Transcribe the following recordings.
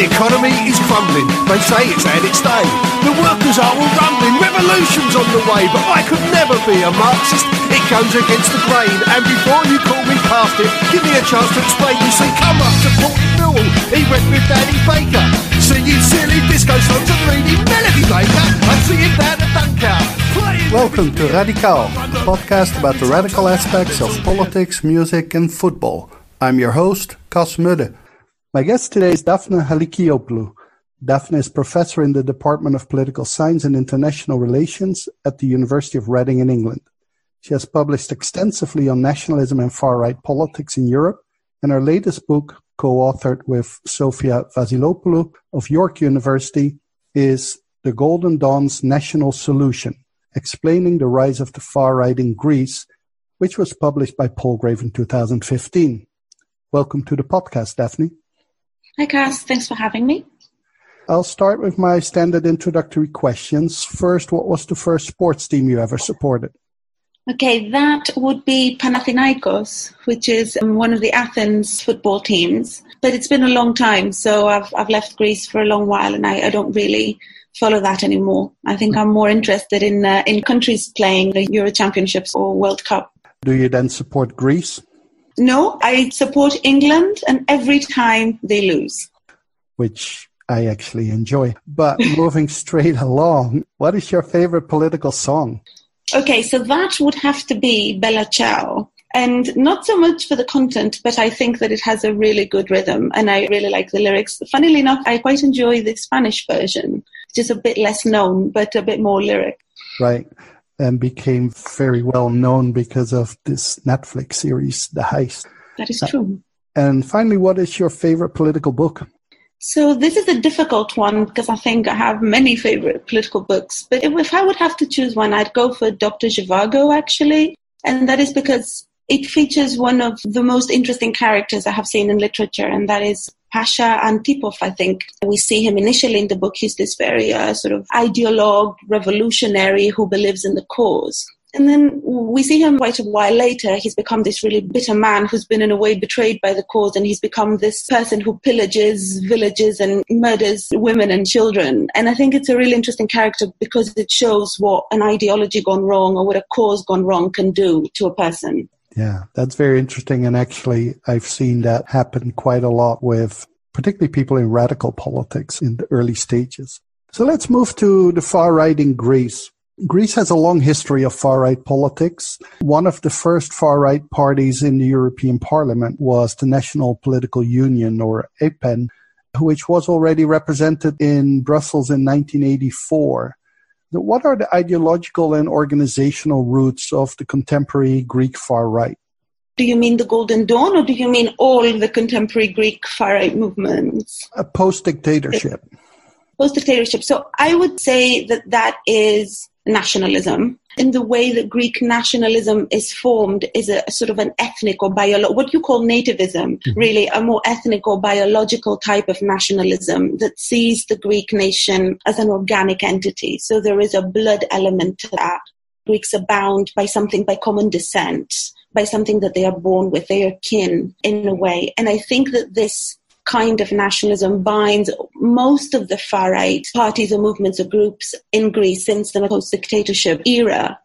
The economy is crumbling. They say it's had its day. The workers are all rumbling. Revolution's on the way, but I could never be a Marxist. It goes against the grain. And before you call me past it, give me a chance to explain. You see, come up to Port Newell. He went with Danny Baker. Singing silly disco songs and reading Melody Maker. I see him down at Dunker. Welcome to Radical, a podcast about the radical aspects of politics, music, and football. I'm your host, Cas Mudde. My guest today is Daphne Halikiopoulou. Daphne is professor in the Department of Political Science and International Relations at the University of Reading in England. She has published extensively on nationalism and far-right politics in Europe, and her latest book, co-authored with Sofia Vasilopoulou of York University, is The Golden Dawn's National Solution, explaining the rise of the far-right in Greece, which was published by Palgrave in 2015. Welcome to the podcast, Daphne. Hi, Cas. Thanks for having me. I'll start with my standard introductory questions. First, what was the first sports team you ever supported? Okay, that would be Panathinaikos, which is one of the Athens football teams. But it's been a long time, so I've I've left Greece for a long while, and I, I don't really follow that anymore. I think I'm more interested in uh, in countries playing the Euro Championships or World Cup. Do you then support Greece? No, I support England, and every time they lose. Which I actually enjoy. But moving straight along, what is your favorite political song? Okay, so that would have to be Bella Ciao. And not so much for the content, but I think that it has a really good rhythm and I really like the lyrics. Funnily enough, I quite enjoy the Spanish version, which is a bit less known, but a bit more lyric. Right and became very well known because of this Netflix series, The Heist. That is true. And finally, what is your favorite political book? So this is a difficult one because I think I have many favorite political books. But if I would have to choose one, I'd go for Dr. Zhivago, actually. And that is because it features one of the most interesting characters I have seen in literature, and that is Pasha Antipov, I think. We see him initially in the book. He's this very uh, sort of ideologue, revolutionary who believes in the cause. And then we see him quite a while later. He's become this really bitter man who's been, in a way, betrayed by the cause, and he's become this person who pillages villages and murders women and children. And I think it's a really interesting character because it shows what an ideology gone wrong or what a cause gone wrong can do to a person. Yeah, that's very interesting. And actually, I've seen that happen quite a lot with particularly people in radical politics in the early stages. So let's move to the far right in Greece. Greece has a long history of far right politics. One of the first far right parties in the European Parliament was the National Political Union, or EPEN, which was already represented in Brussels in 1984. What are the ideological and organizational roots of the contemporary Greek far right? Do you mean the Golden Dawn or do you mean all the contemporary Greek far right movements? A post dictatorship. Post dictatorship. So I would say that that is nationalism. In the way that Greek nationalism is formed is a, a sort of an ethnic or biological, what you call nativism, mm-hmm. really a more ethnic or biological type of nationalism that sees the Greek nation as an organic entity. So there is a blood element to that. Greeks are bound by something, by common descent, by something that they are born with. They are kin in a way. And I think that this kind of nationalism binds most of the far right parties or movements or groups in Greece since the post dictatorship era.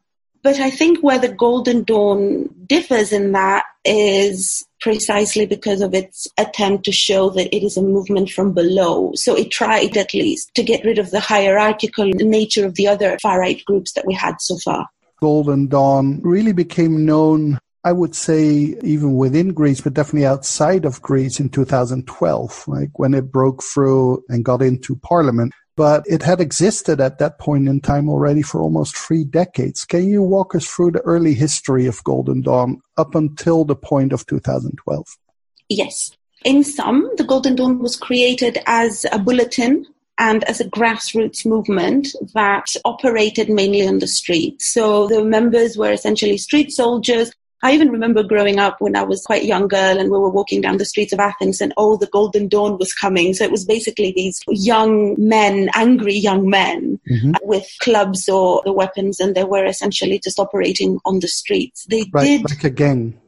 But I think where the Golden Dawn differs in that is precisely because of its attempt to show that it is a movement from below. So it tried at least to get rid of the hierarchical nature of the other far right groups that we had so far. Golden Dawn really became known I would say even within Greece, but definitely outside of Greece in 2012, like when it broke through and got into parliament. But it had existed at that point in time already for almost three decades. Can you walk us through the early history of Golden Dawn up until the point of 2012? Yes. In sum, the Golden Dawn was created as a bulletin and as a grassroots movement that operated mainly on the streets. So the members were essentially street soldiers I even remember growing up when I was quite a young girl and we were walking down the streets of Athens and oh, the golden dawn was coming. So it was basically these young men, angry young men mm-hmm. with clubs or the weapons and they were essentially just operating on the streets. They right, did. Like a gang.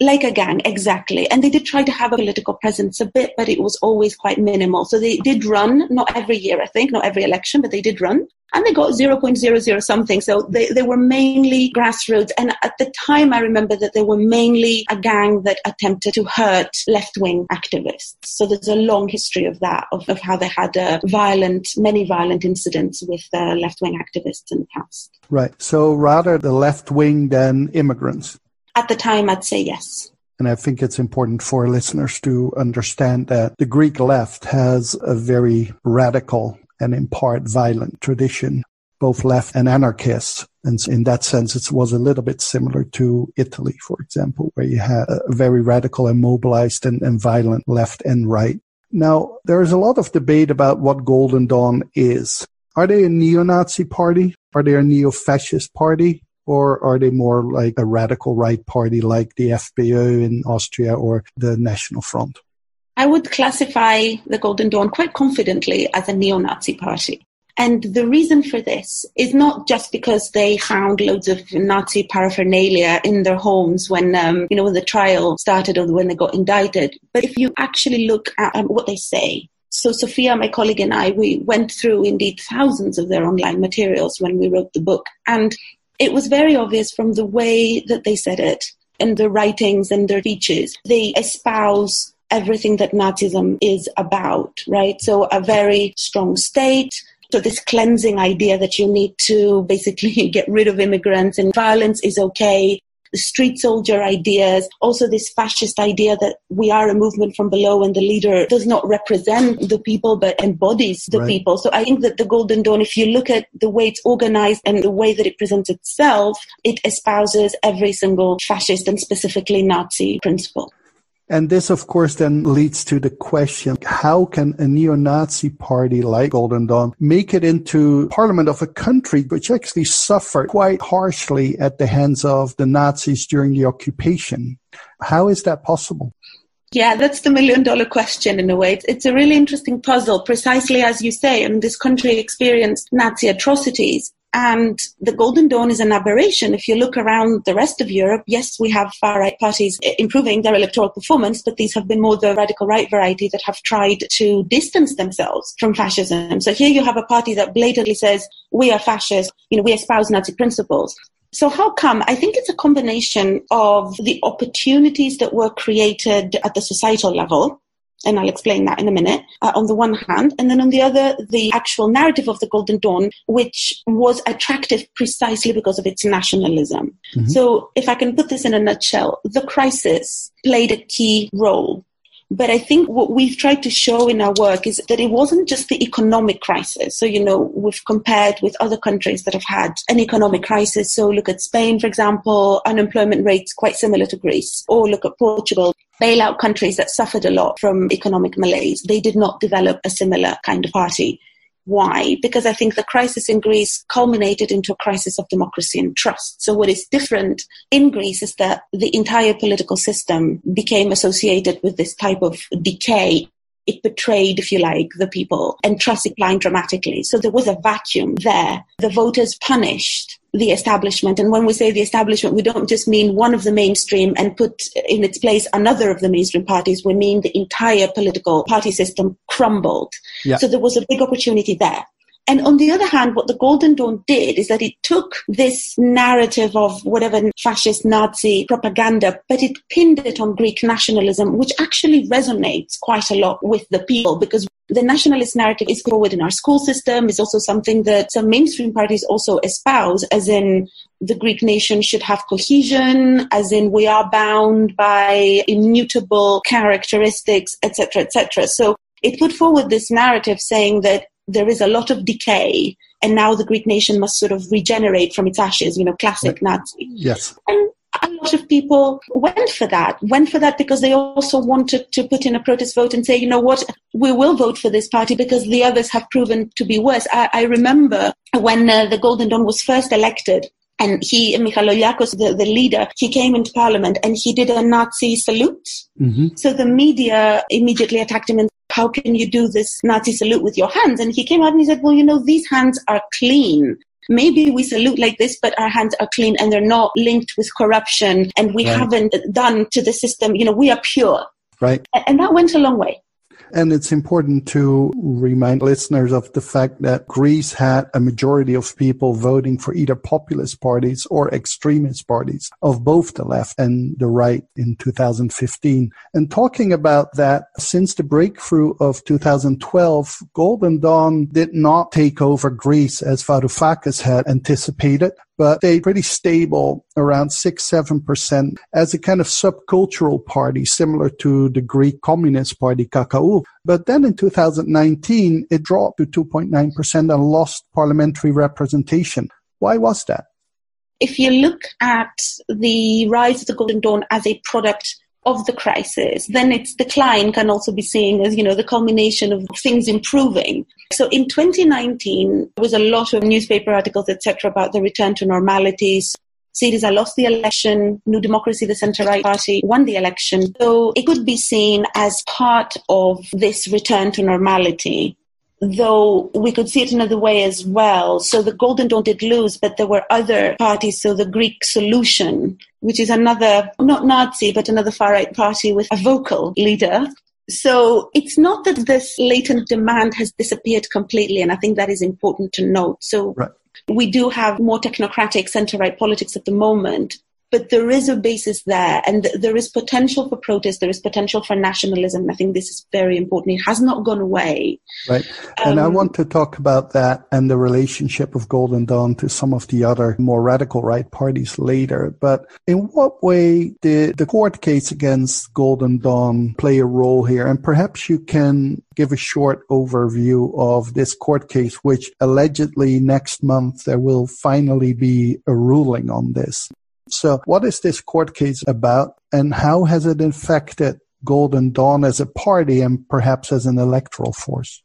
Like a gang, exactly. And they did try to have a political presence a bit, but it was always quite minimal. So they did run, not every year, I think, not every election, but they did run. And they got 0.00 something. So they, they were mainly grassroots. And at the time, I remember that they were mainly a gang that attempted to hurt left wing activists. So there's a long history of that, of, of how they had uh, violent, many violent incidents with uh, left wing activists in the past. Right. So rather the left wing than immigrants. At the time, I'd say yes. And I think it's important for listeners to understand that the Greek left has a very radical and in part violent tradition, both left and anarchists. And in that sense, it was a little bit similar to Italy, for example, where you had a very radical and mobilized and, and violent left and right. Now, there is a lot of debate about what Golden Dawn is. Are they a neo-Nazi party? Are they a neo-fascist party? Or are they more like a radical right party like the FPÖ in Austria or the National Front? I would classify the Golden Dawn quite confidently as a neo Nazi party. And the reason for this is not just because they found loads of Nazi paraphernalia in their homes when, um, you know, when the trial started or when they got indicted. But if you actually look at um, what they say, so Sofia, my colleague, and I, we went through indeed thousands of their online materials when we wrote the book. And it was very obvious from the way that they said it and their writings and their speeches. They espouse everything that Nazism is about, right? So a very strong state. So this cleansing idea that you need to basically get rid of immigrants and violence is okay the street soldier ideas, also this fascist idea that we are a movement from below and the leader does not represent the people but embodies the right. people. So I think that the Golden Dawn, if you look at the way it's organized and the way that it presents itself, it espouses every single fascist and specifically Nazi principle. And this, of course, then leads to the question, how can a neo-Nazi party like Golden Dawn make it into parliament of a country which actually suffered quite harshly at the hands of the Nazis during the occupation? How is that possible? Yeah, that's the million dollar question in a way. It's, a really interesting puzzle, precisely as you say. I mean, this country experienced Nazi atrocities. And the Golden Dawn is an aberration. If you look around the rest of Europe, yes, we have far right parties improving their electoral performance, but these have been more the radical right variety that have tried to distance themselves from fascism. So here you have a party that blatantly says, we are fascists, you know, we espouse Nazi principles. So how come? I think it's a combination of the opportunities that were created at the societal level and I'll explain that in a minute, uh, on the one hand. And then on the other, the actual narrative of the Golden Dawn, which was attractive precisely because of its nationalism. Mm-hmm. So if I can put this in a nutshell, the crisis played a key role but I think what we've tried to show in our work is that it wasn't just the economic crisis. So, you know, we've compared with other countries that have had an economic crisis. So look at Spain, for example, unemployment rates quite similar to Greece, or look at Portugal bailout countries that suffered a lot from economic malaise, they did not develop a similar kind of party. Why? Because I think the crisis in Greece culminated into a crisis of democracy and trust. So what is different in Greece is that the entire political system became associated with this type of decay it betrayed, if you like, the people, and trust declined dramatically. So there was a vacuum there. The voters punished the establishment. And when we say the establishment, we don't just mean one of the mainstream and put in its place another of the mainstream parties. We mean the entire political party system crumbled. Yeah. So there was a big opportunity there. And on the other hand, what the Golden Dawn did is that it took this narrative of whatever fascist Nazi propaganda, but it pinned it on Greek nationalism, which actually resonates quite a lot with the people because the nationalist narrative is forward in our school system, is also something that some mainstream parties also espouse, as in the Greek nation should have cohesion, as in we are bound by immutable characteristics, etc., etc. So it put forward this narrative saying that there is a lot of decay and now the Greek nation must sort of regenerate from its ashes, you know, classic Nazi. Yes. And a lot of people went for that, went for that because they also wanted to put in a protest vote and say, you know what, we will vote for this party because the others have proven to be worse. I, I remember when uh, the Golden Dawn was first elected, and he, Michaloliakos, the, the leader, he came into parliament and he did a Nazi salute. Mm-hmm. So the media immediately attacked him and said, how can you do this Nazi salute with your hands? And he came out and he said, well, you know, these hands are clean. Maybe we salute like this, but our hands are clean and they're not linked with corruption and we right. haven't done to the system, you know, we are pure. Right. And that went a long way. And it's important to remind listeners of the fact that Greece had a majority of people voting for either populist parties or extremist parties of both the left and the right in 2015. And talking about that, since the breakthrough of 2012, Golden Dawn did not take over Greece as Varoufakis had anticipated, but they pretty stable around six, seven percent as a kind of subcultural party, similar to the Greek Communist Party KKE. But then in 2019, it dropped to 2.9 percent and lost parliamentary representation. Why was that? If you look at the rise of the Golden Dawn as a product of the crisis, then its decline can also be seen as, you know, the culmination of things improving. So in 2019, there was a lot of newspaper articles, etc., about the return to normalities. Syriza lost the election. New Democracy, the centre-right party, won the election. So it could be seen as part of this return to normality though we could see it another way as well. So the Golden Dawn did lose, but there were other parties. So the Greek Solution, which is another, not Nazi, but another far right party with a vocal leader. So it's not that this latent demand has disappeared completely, and I think that is important to note. So right. we do have more technocratic center right politics at the moment, but there is a basis there and there is potential for protest there is potential for nationalism i think this is very important. It has not gone away. Right. And um, i want to talk about that and the relationship of golden dawn to some of the other more radical right parties later. But in what way did the court case against golden dawn play a role here? And perhaps you can give a short overview of this court case which allegedly next month there will finally be a ruling on this so, what is this court case about, and how has it affected Golden Dawn as a party and perhaps as an electoral force?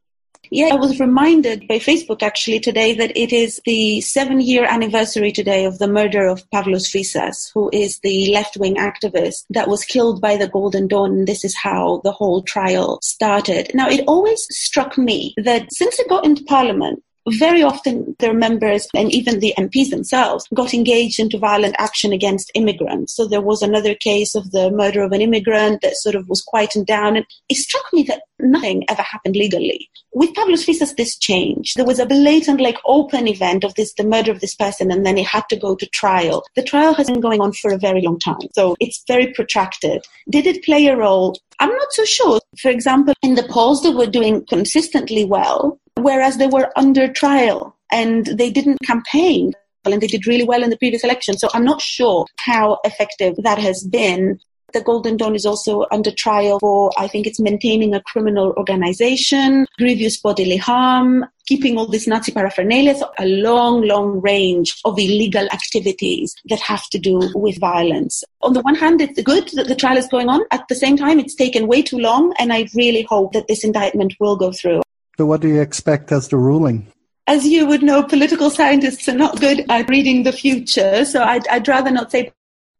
Yeah, I was reminded by Facebook actually today that it is the seven year anniversary today of the murder of Pavlos Fyssas, who is the left wing activist that was killed by the Golden Dawn. This is how the whole trial started. Now, it always struck me that since it got into parliament, very often their members and even the MPs themselves got engaged into violent action against immigrants. So there was another case of the murder of an immigrant that sort of was quietened down. And it struck me that nothing ever happened legally. With Pavlos Fyssas, this changed. There was a blatant, like, open event of this, the murder of this person, and then it had to go to trial. The trial has been going on for a very long time. So it's very protracted. Did it play a role? I'm not so sure. For example, in the polls they were doing consistently well, whereas they were under trial and they didn't campaign and they did really well in the previous election. So I'm not sure how effective that has been. The Golden Dawn is also under trial for, I think it's maintaining a criminal organization, grievous bodily harm, keeping all this Nazi paraphernalia, so a long, long range of illegal activities that have to do with violence. On the one hand, it's good that the trial is going on. At the same time, it's taken way too long, and I really hope that this indictment will go through. So, what do you expect as the ruling? As you would know, political scientists are not good at reading the future. So, I'd, I'd rather not say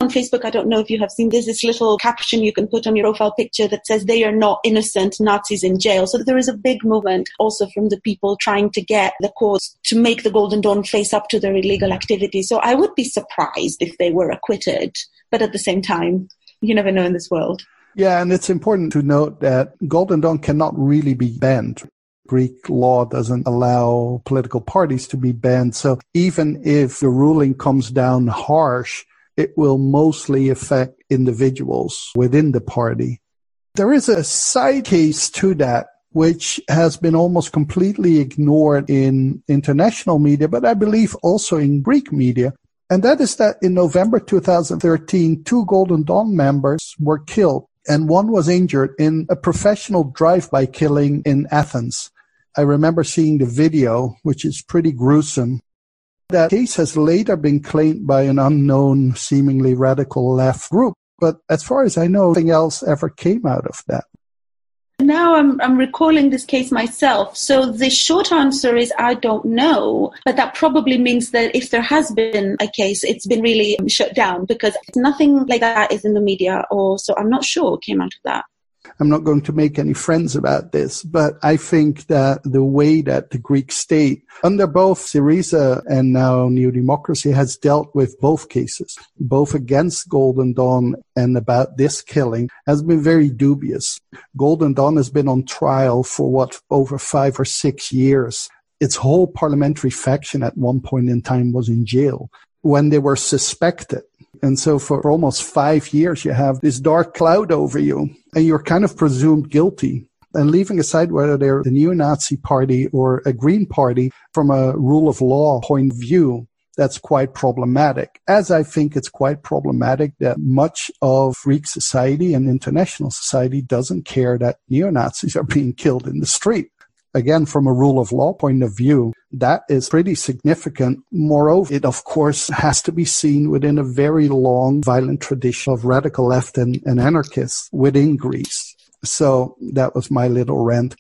on Facebook, I don't know if you have seen, there's this little caption you can put on your profile picture that says they are not innocent Nazis in jail. So there is a big movement also from the people trying to get the courts to make the Golden Dawn face up to their illegal activities. So I would be surprised if they were acquitted. But at the same time, you never know in this world. Yeah, and it's important to note that Golden Dawn cannot really be banned. Greek law doesn't allow political parties to be banned. So even if the ruling comes down harsh, it will mostly affect individuals within the party. There is a side case to that which has been almost completely ignored in international media, but I believe also in Greek media. And that is that in November 2013, two Golden Dawn members were killed and one was injured in a professional drive-by killing in Athens. I remember seeing the video, which is pretty gruesome. That case has later been claimed by an unknown, seemingly radical left group. But as far as I know, nothing else ever came out of that. Now I'm, I'm recalling this case myself. So the short answer is I don't know. But that probably means that if there has been a case, it's been really shut down because nothing like that is in the media or so I'm not sure came out of that. I'm not going to make any friends about this, but I think that the way that the Greek state, under both Syriza and now New Democracy, has dealt with both cases, both against Golden Dawn and about this killing, has been very dubious. Golden Dawn has been on trial for what, over five or six years. Its whole parliamentary faction at one point in time was in jail when they were suspected and so for almost five years, you have this dark cloud over you and you're kind of presumed guilty. And leaving aside whether they're the neo-Nazi party or a Green party from a rule of law point of view, that's quite problematic. As I think it's quite problematic that much of Greek society and international society doesn't care that neo-Nazis are being killed in the street again, from a rule of law point of view, that is pretty significant. Moreover, it of course has to be seen within a very long violent tradition of radical left and, and anarchists within Greece. So that was my little rant.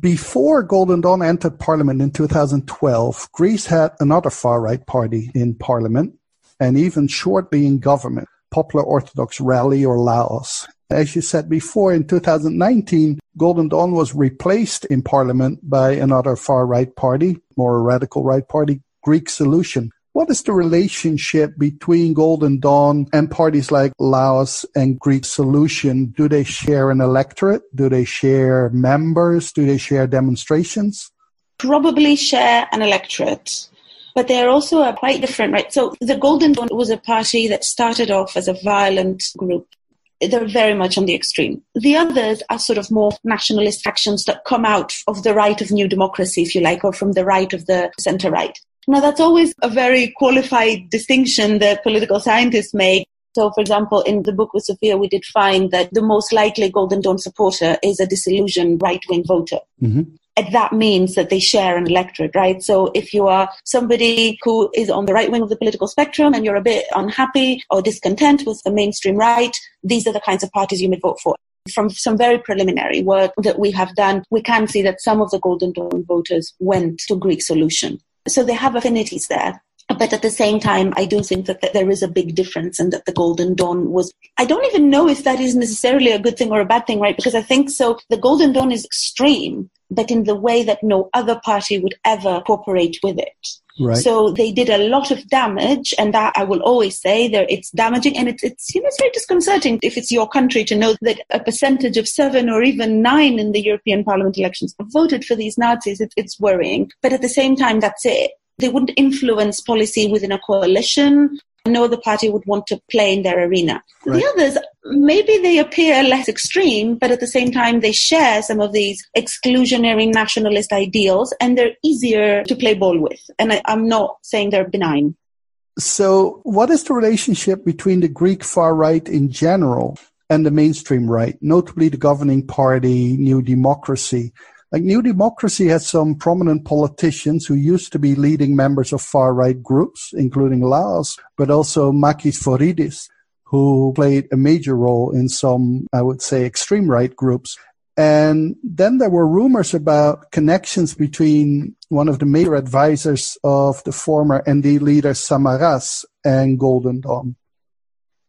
Before Golden Dawn entered parliament in 2012, Greece had another far right party in parliament and even shortly in government, Popular Orthodox Rally or Laos. As you said before, in 2019, Golden Dawn was replaced in parliament by another far right party, more radical right party, Greek Solution. What is the relationship between Golden Dawn and parties like Laos and Greek Solution? Do they share an electorate? Do they share members? Do they share demonstrations? Probably share an electorate but they're also quite different, right? So the Golden Dawn was a party that started off as a violent group they're very much on the extreme. The others are sort of more nationalist actions that come out of the right of new democracy, if you like, or from the right of the center right. Now, that's always a very qualified distinction that political scientists make. So, for example, in the book with Sofia, we did find that the most likely Golden Dawn supporter is a disillusioned right wing voter. Mm-hmm that means that they share an electorate, right? So if you are somebody who is on the right wing of the political spectrum and you're a bit unhappy or discontent with the mainstream right, these are the kinds of parties you may vote for. From some very preliminary work that we have done, we can see that some of the Golden Dawn voters went to Greek Solution. So they have affinities there. But at the same time, I do think that, there is a big difference and that the Golden Dawn was, I don't even know if that is necessarily a good thing or a bad thing, right? Because I think so, the Golden Dawn is extreme, but in the way that no other party would ever cooperate with it. Right. So they did a lot of damage, and that I will always say that it's damaging, and it's, it's you know it's very disconcerting if it's your country to know that a percentage of seven or even nine in the European Parliament elections voted for these Nazis. It, it's worrying, but at the same time, that's it. They wouldn't influence policy within a coalition. No other party would want to play in their arena. Right. The others, maybe they appear less extreme, but at the same time, they share some of these exclusionary nationalist ideals and they're easier to play ball with. And I, I'm not saying they're benign. So, what is the relationship between the Greek far right in general and the mainstream right, notably the governing party, New Democracy? Like New Democracy has some prominent politicians who used to be leading members of far right groups, including Laos, but also Makis Voridis, who played a major role in some, I would say, extreme right groups. And then there were rumors about connections between one of the major advisors of the former ND leader Samaras and Golden Dawn.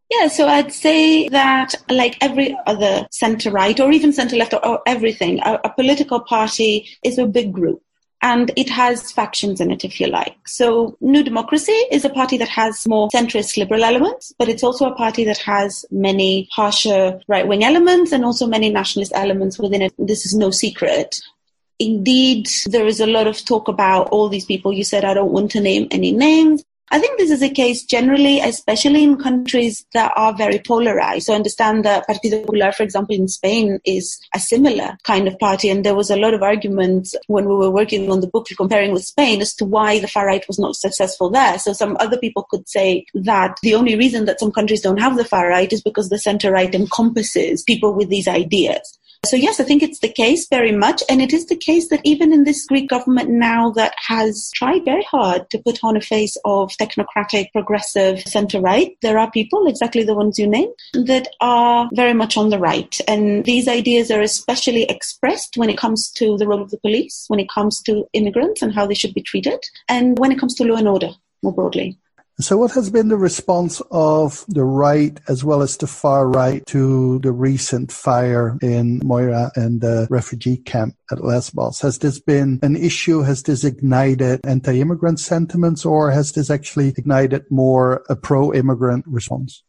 Yeah, so I'd say that, like every other center right or even center left or, or everything, a, a political party is a big group and it has factions in it, if you like. So New Democracy is a party that has more centrist liberal elements, but it's also a party that has many harsher right wing elements and also many nationalist elements within it. This is no secret. Indeed, there is a lot of talk about all these people. You said I don't want to name any names. I think this is a case generally, especially in countries that are very polarized. So I understand that Partido Popular, for example, in Spain is a similar kind of party. And there was a lot of arguments when we were working on the book comparing with Spain as to why the far right was not successful there. So some other people could say that the only reason that some countries don't have the far right is because the center right encompasses people with these ideas. So yes, I think it's the case very much. And it is the case that even in this Greek government now that has tried very hard to put on a face of technocratic, progressive center right, there are people, exactly the ones you named, that are very much on the right. And these ideas are especially expressed when it comes to the role of the police, when it comes to immigrants and how they should be treated, and when it comes to law and order more broadly. So, what has been the response of the right as well as the far right to the recent fire in Moria and the refugee camp at Lesbos? Has this been an issue? Has this ignited anti immigrant sentiments, or has this actually ignited more a pro immigrant response?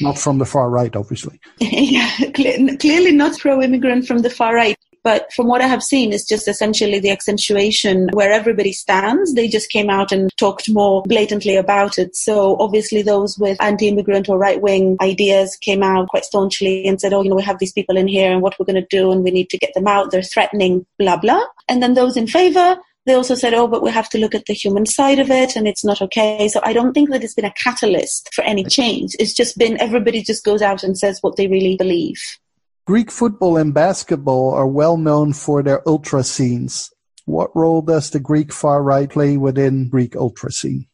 Not from the far right, obviously. yeah, clearly not pro immigrant from the far right. But from what I have seen, it's just essentially the accentuation where everybody stands. They just came out and talked more blatantly about it. So obviously those with anti-immigrant or right-wing ideas came out quite staunchly and said, oh, you know, we have these people in here and what we're going to do and we need to get them out. They're threatening, blah, blah. And then those in favor, they also said, oh, but we have to look at the human side of it and it's not okay. So I don't think that it's been a catalyst for any change. It's just been everybody just goes out and says what they really believe. Greek football and basketball are well known for their ultra scenes. What role does the Greek far right play within Greek ultra scene?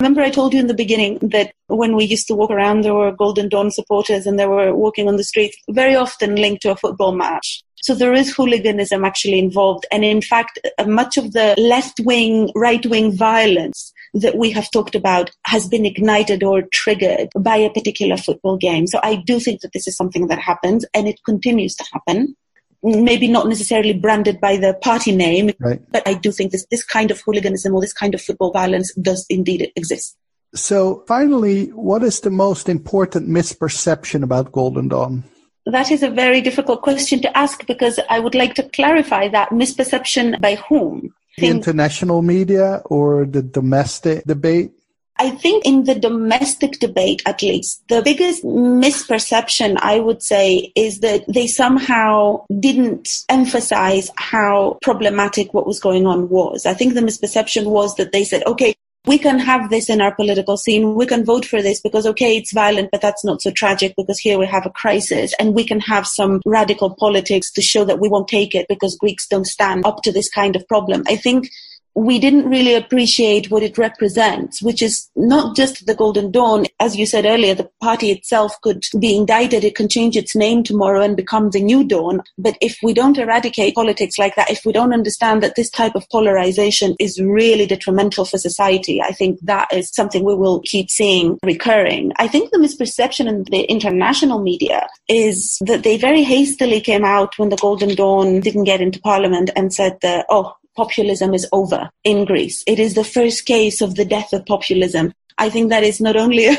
Remember, I told you in the beginning that when we used to walk around, there were Golden Dawn supporters and they were walking on the streets, very often linked to a football match. So there is hooliganism actually involved. And in fact, uh, much of the left wing, right wing violence that we have talked about has been ignited or triggered by a particular football game. So I do think that this is something that happens and it continues to happen. Maybe not necessarily branded by the party name, right. but I do think this, this kind of hooliganism or this kind of football violence does indeed exist. So finally, what is the most important misperception about Golden Dawn? That is a very difficult question to ask because I would like to clarify that misperception by whom? The international media or the domestic debate? I think in the domestic debate, at least, the biggest misperception I would say is that they somehow didn't emphasize how problematic what was going on was. I think the misperception was that they said, okay, we can have this in our political scene. We can vote for this because, okay, it's violent, but that's not so tragic because here we have a crisis. And we can have some radical politics to show that we won't take it because Greeks don't stand up to this kind of problem. I think we didn't really appreciate what it represents, which is not just the Golden Dawn. As you said earlier, the party itself could be indicted. It can change its name tomorrow and become the New Dawn. But if we don't eradicate politics like that, if we don't understand that this type of polarization is really detrimental for society, I think that is something we will keep seeing recurring. I think the misperception in the international media is that they very hastily came out when the Golden Dawn didn't get into parliament and said that, oh, populism is over in Greece. It is the first case of the death of populism. I think that is not only a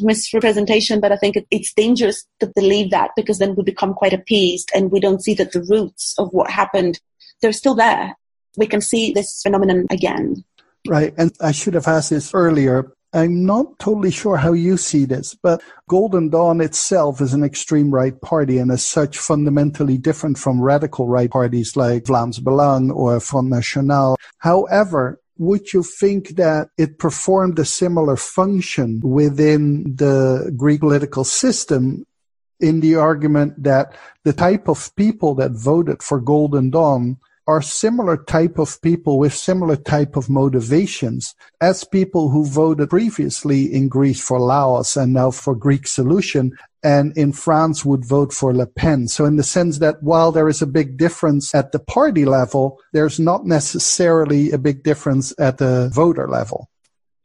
misrepresentation, but I think it's dangerous to believe that because then we become quite appeased and we don't see that the roots of what happened, they're still there. We can see this phenomenon again. Right. And I should have asked this earlier, I'm not totally sure how you see this, but Golden Dawn itself is an extreme right party and as such fundamentally different from radical right parties like Vlaams Belang or Front National. However, would you think that it performed a similar function within the Greek political system in the argument that the type of people that voted for Golden Dawn are similar type of people with similar type of motivations as people who voted previously in Greece for Laos and now for Greek solution and in France would vote for Le Pen. So in the sense that while there is a big difference at the party level, there's not necessarily a big difference at the voter level.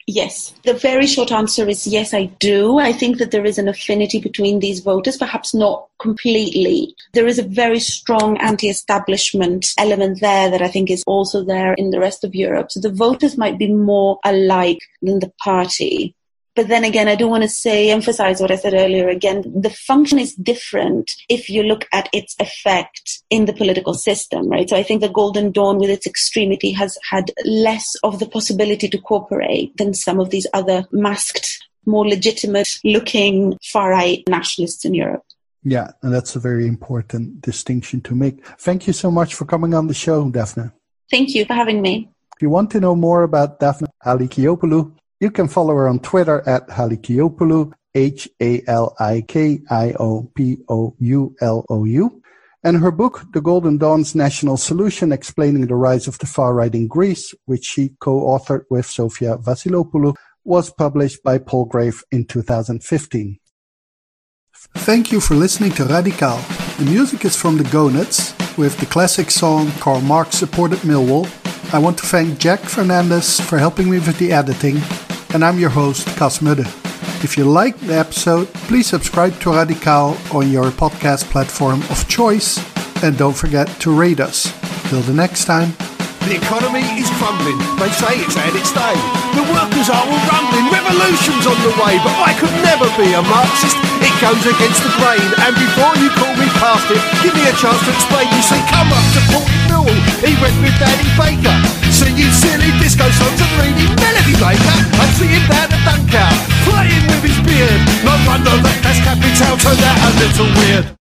Yes. The very short answer is yes, I do. I think that there is an affinity between these voters, perhaps not completely. There is a very strong anti establishment element there that I think is also there in the rest of Europe. So the voters might be more alike than the party. But then again, I do want to say, emphasize what I said earlier again. The function is different if you look at its effect in the political system, right? So I think the Golden Dawn with its extremity has had less of the possibility to cooperate than some of these other masked, more legitimate looking far right nationalists in Europe. Yeah, and that's a very important distinction to make. Thank you so much for coming on the show, Daphne. Thank you for having me. If you want to know more about Daphne Halikiopoulou, you can follow her on Twitter at Halikiopoulou, H-A-L-I-K-I-O-P-O-U-L-O-U. And her book, The Golden Dawn's National Solution, explaining the rise of the far right in Greece, which she co-authored with Sofia Vasilopoulou, was published by Palgrave in 2015. Thank you for listening to Radical. The music is from the Gonads, with the classic song Karl Marx supported Millwall. I want to thank Jack Fernandez for helping me with the editing and I'm your host, Cas Mudde. If you liked the episode, please subscribe to Radical on your podcast platform of choice and don't forget to rate us. Till the next time. The economy is crumbling. They say it's had its day. The workers are all rumbling. Revolution's on the way, but I could never be a Marxist. It goes against the grain. And before you call me past it, give me a chance to explain. You see, come up to Port Newell. He went with Danny Baker. Singing silly disco songs and reading Melody Maker. I see him down at Dunkout, playing with his beard. No wonder that Das Kapital turned out a little weird.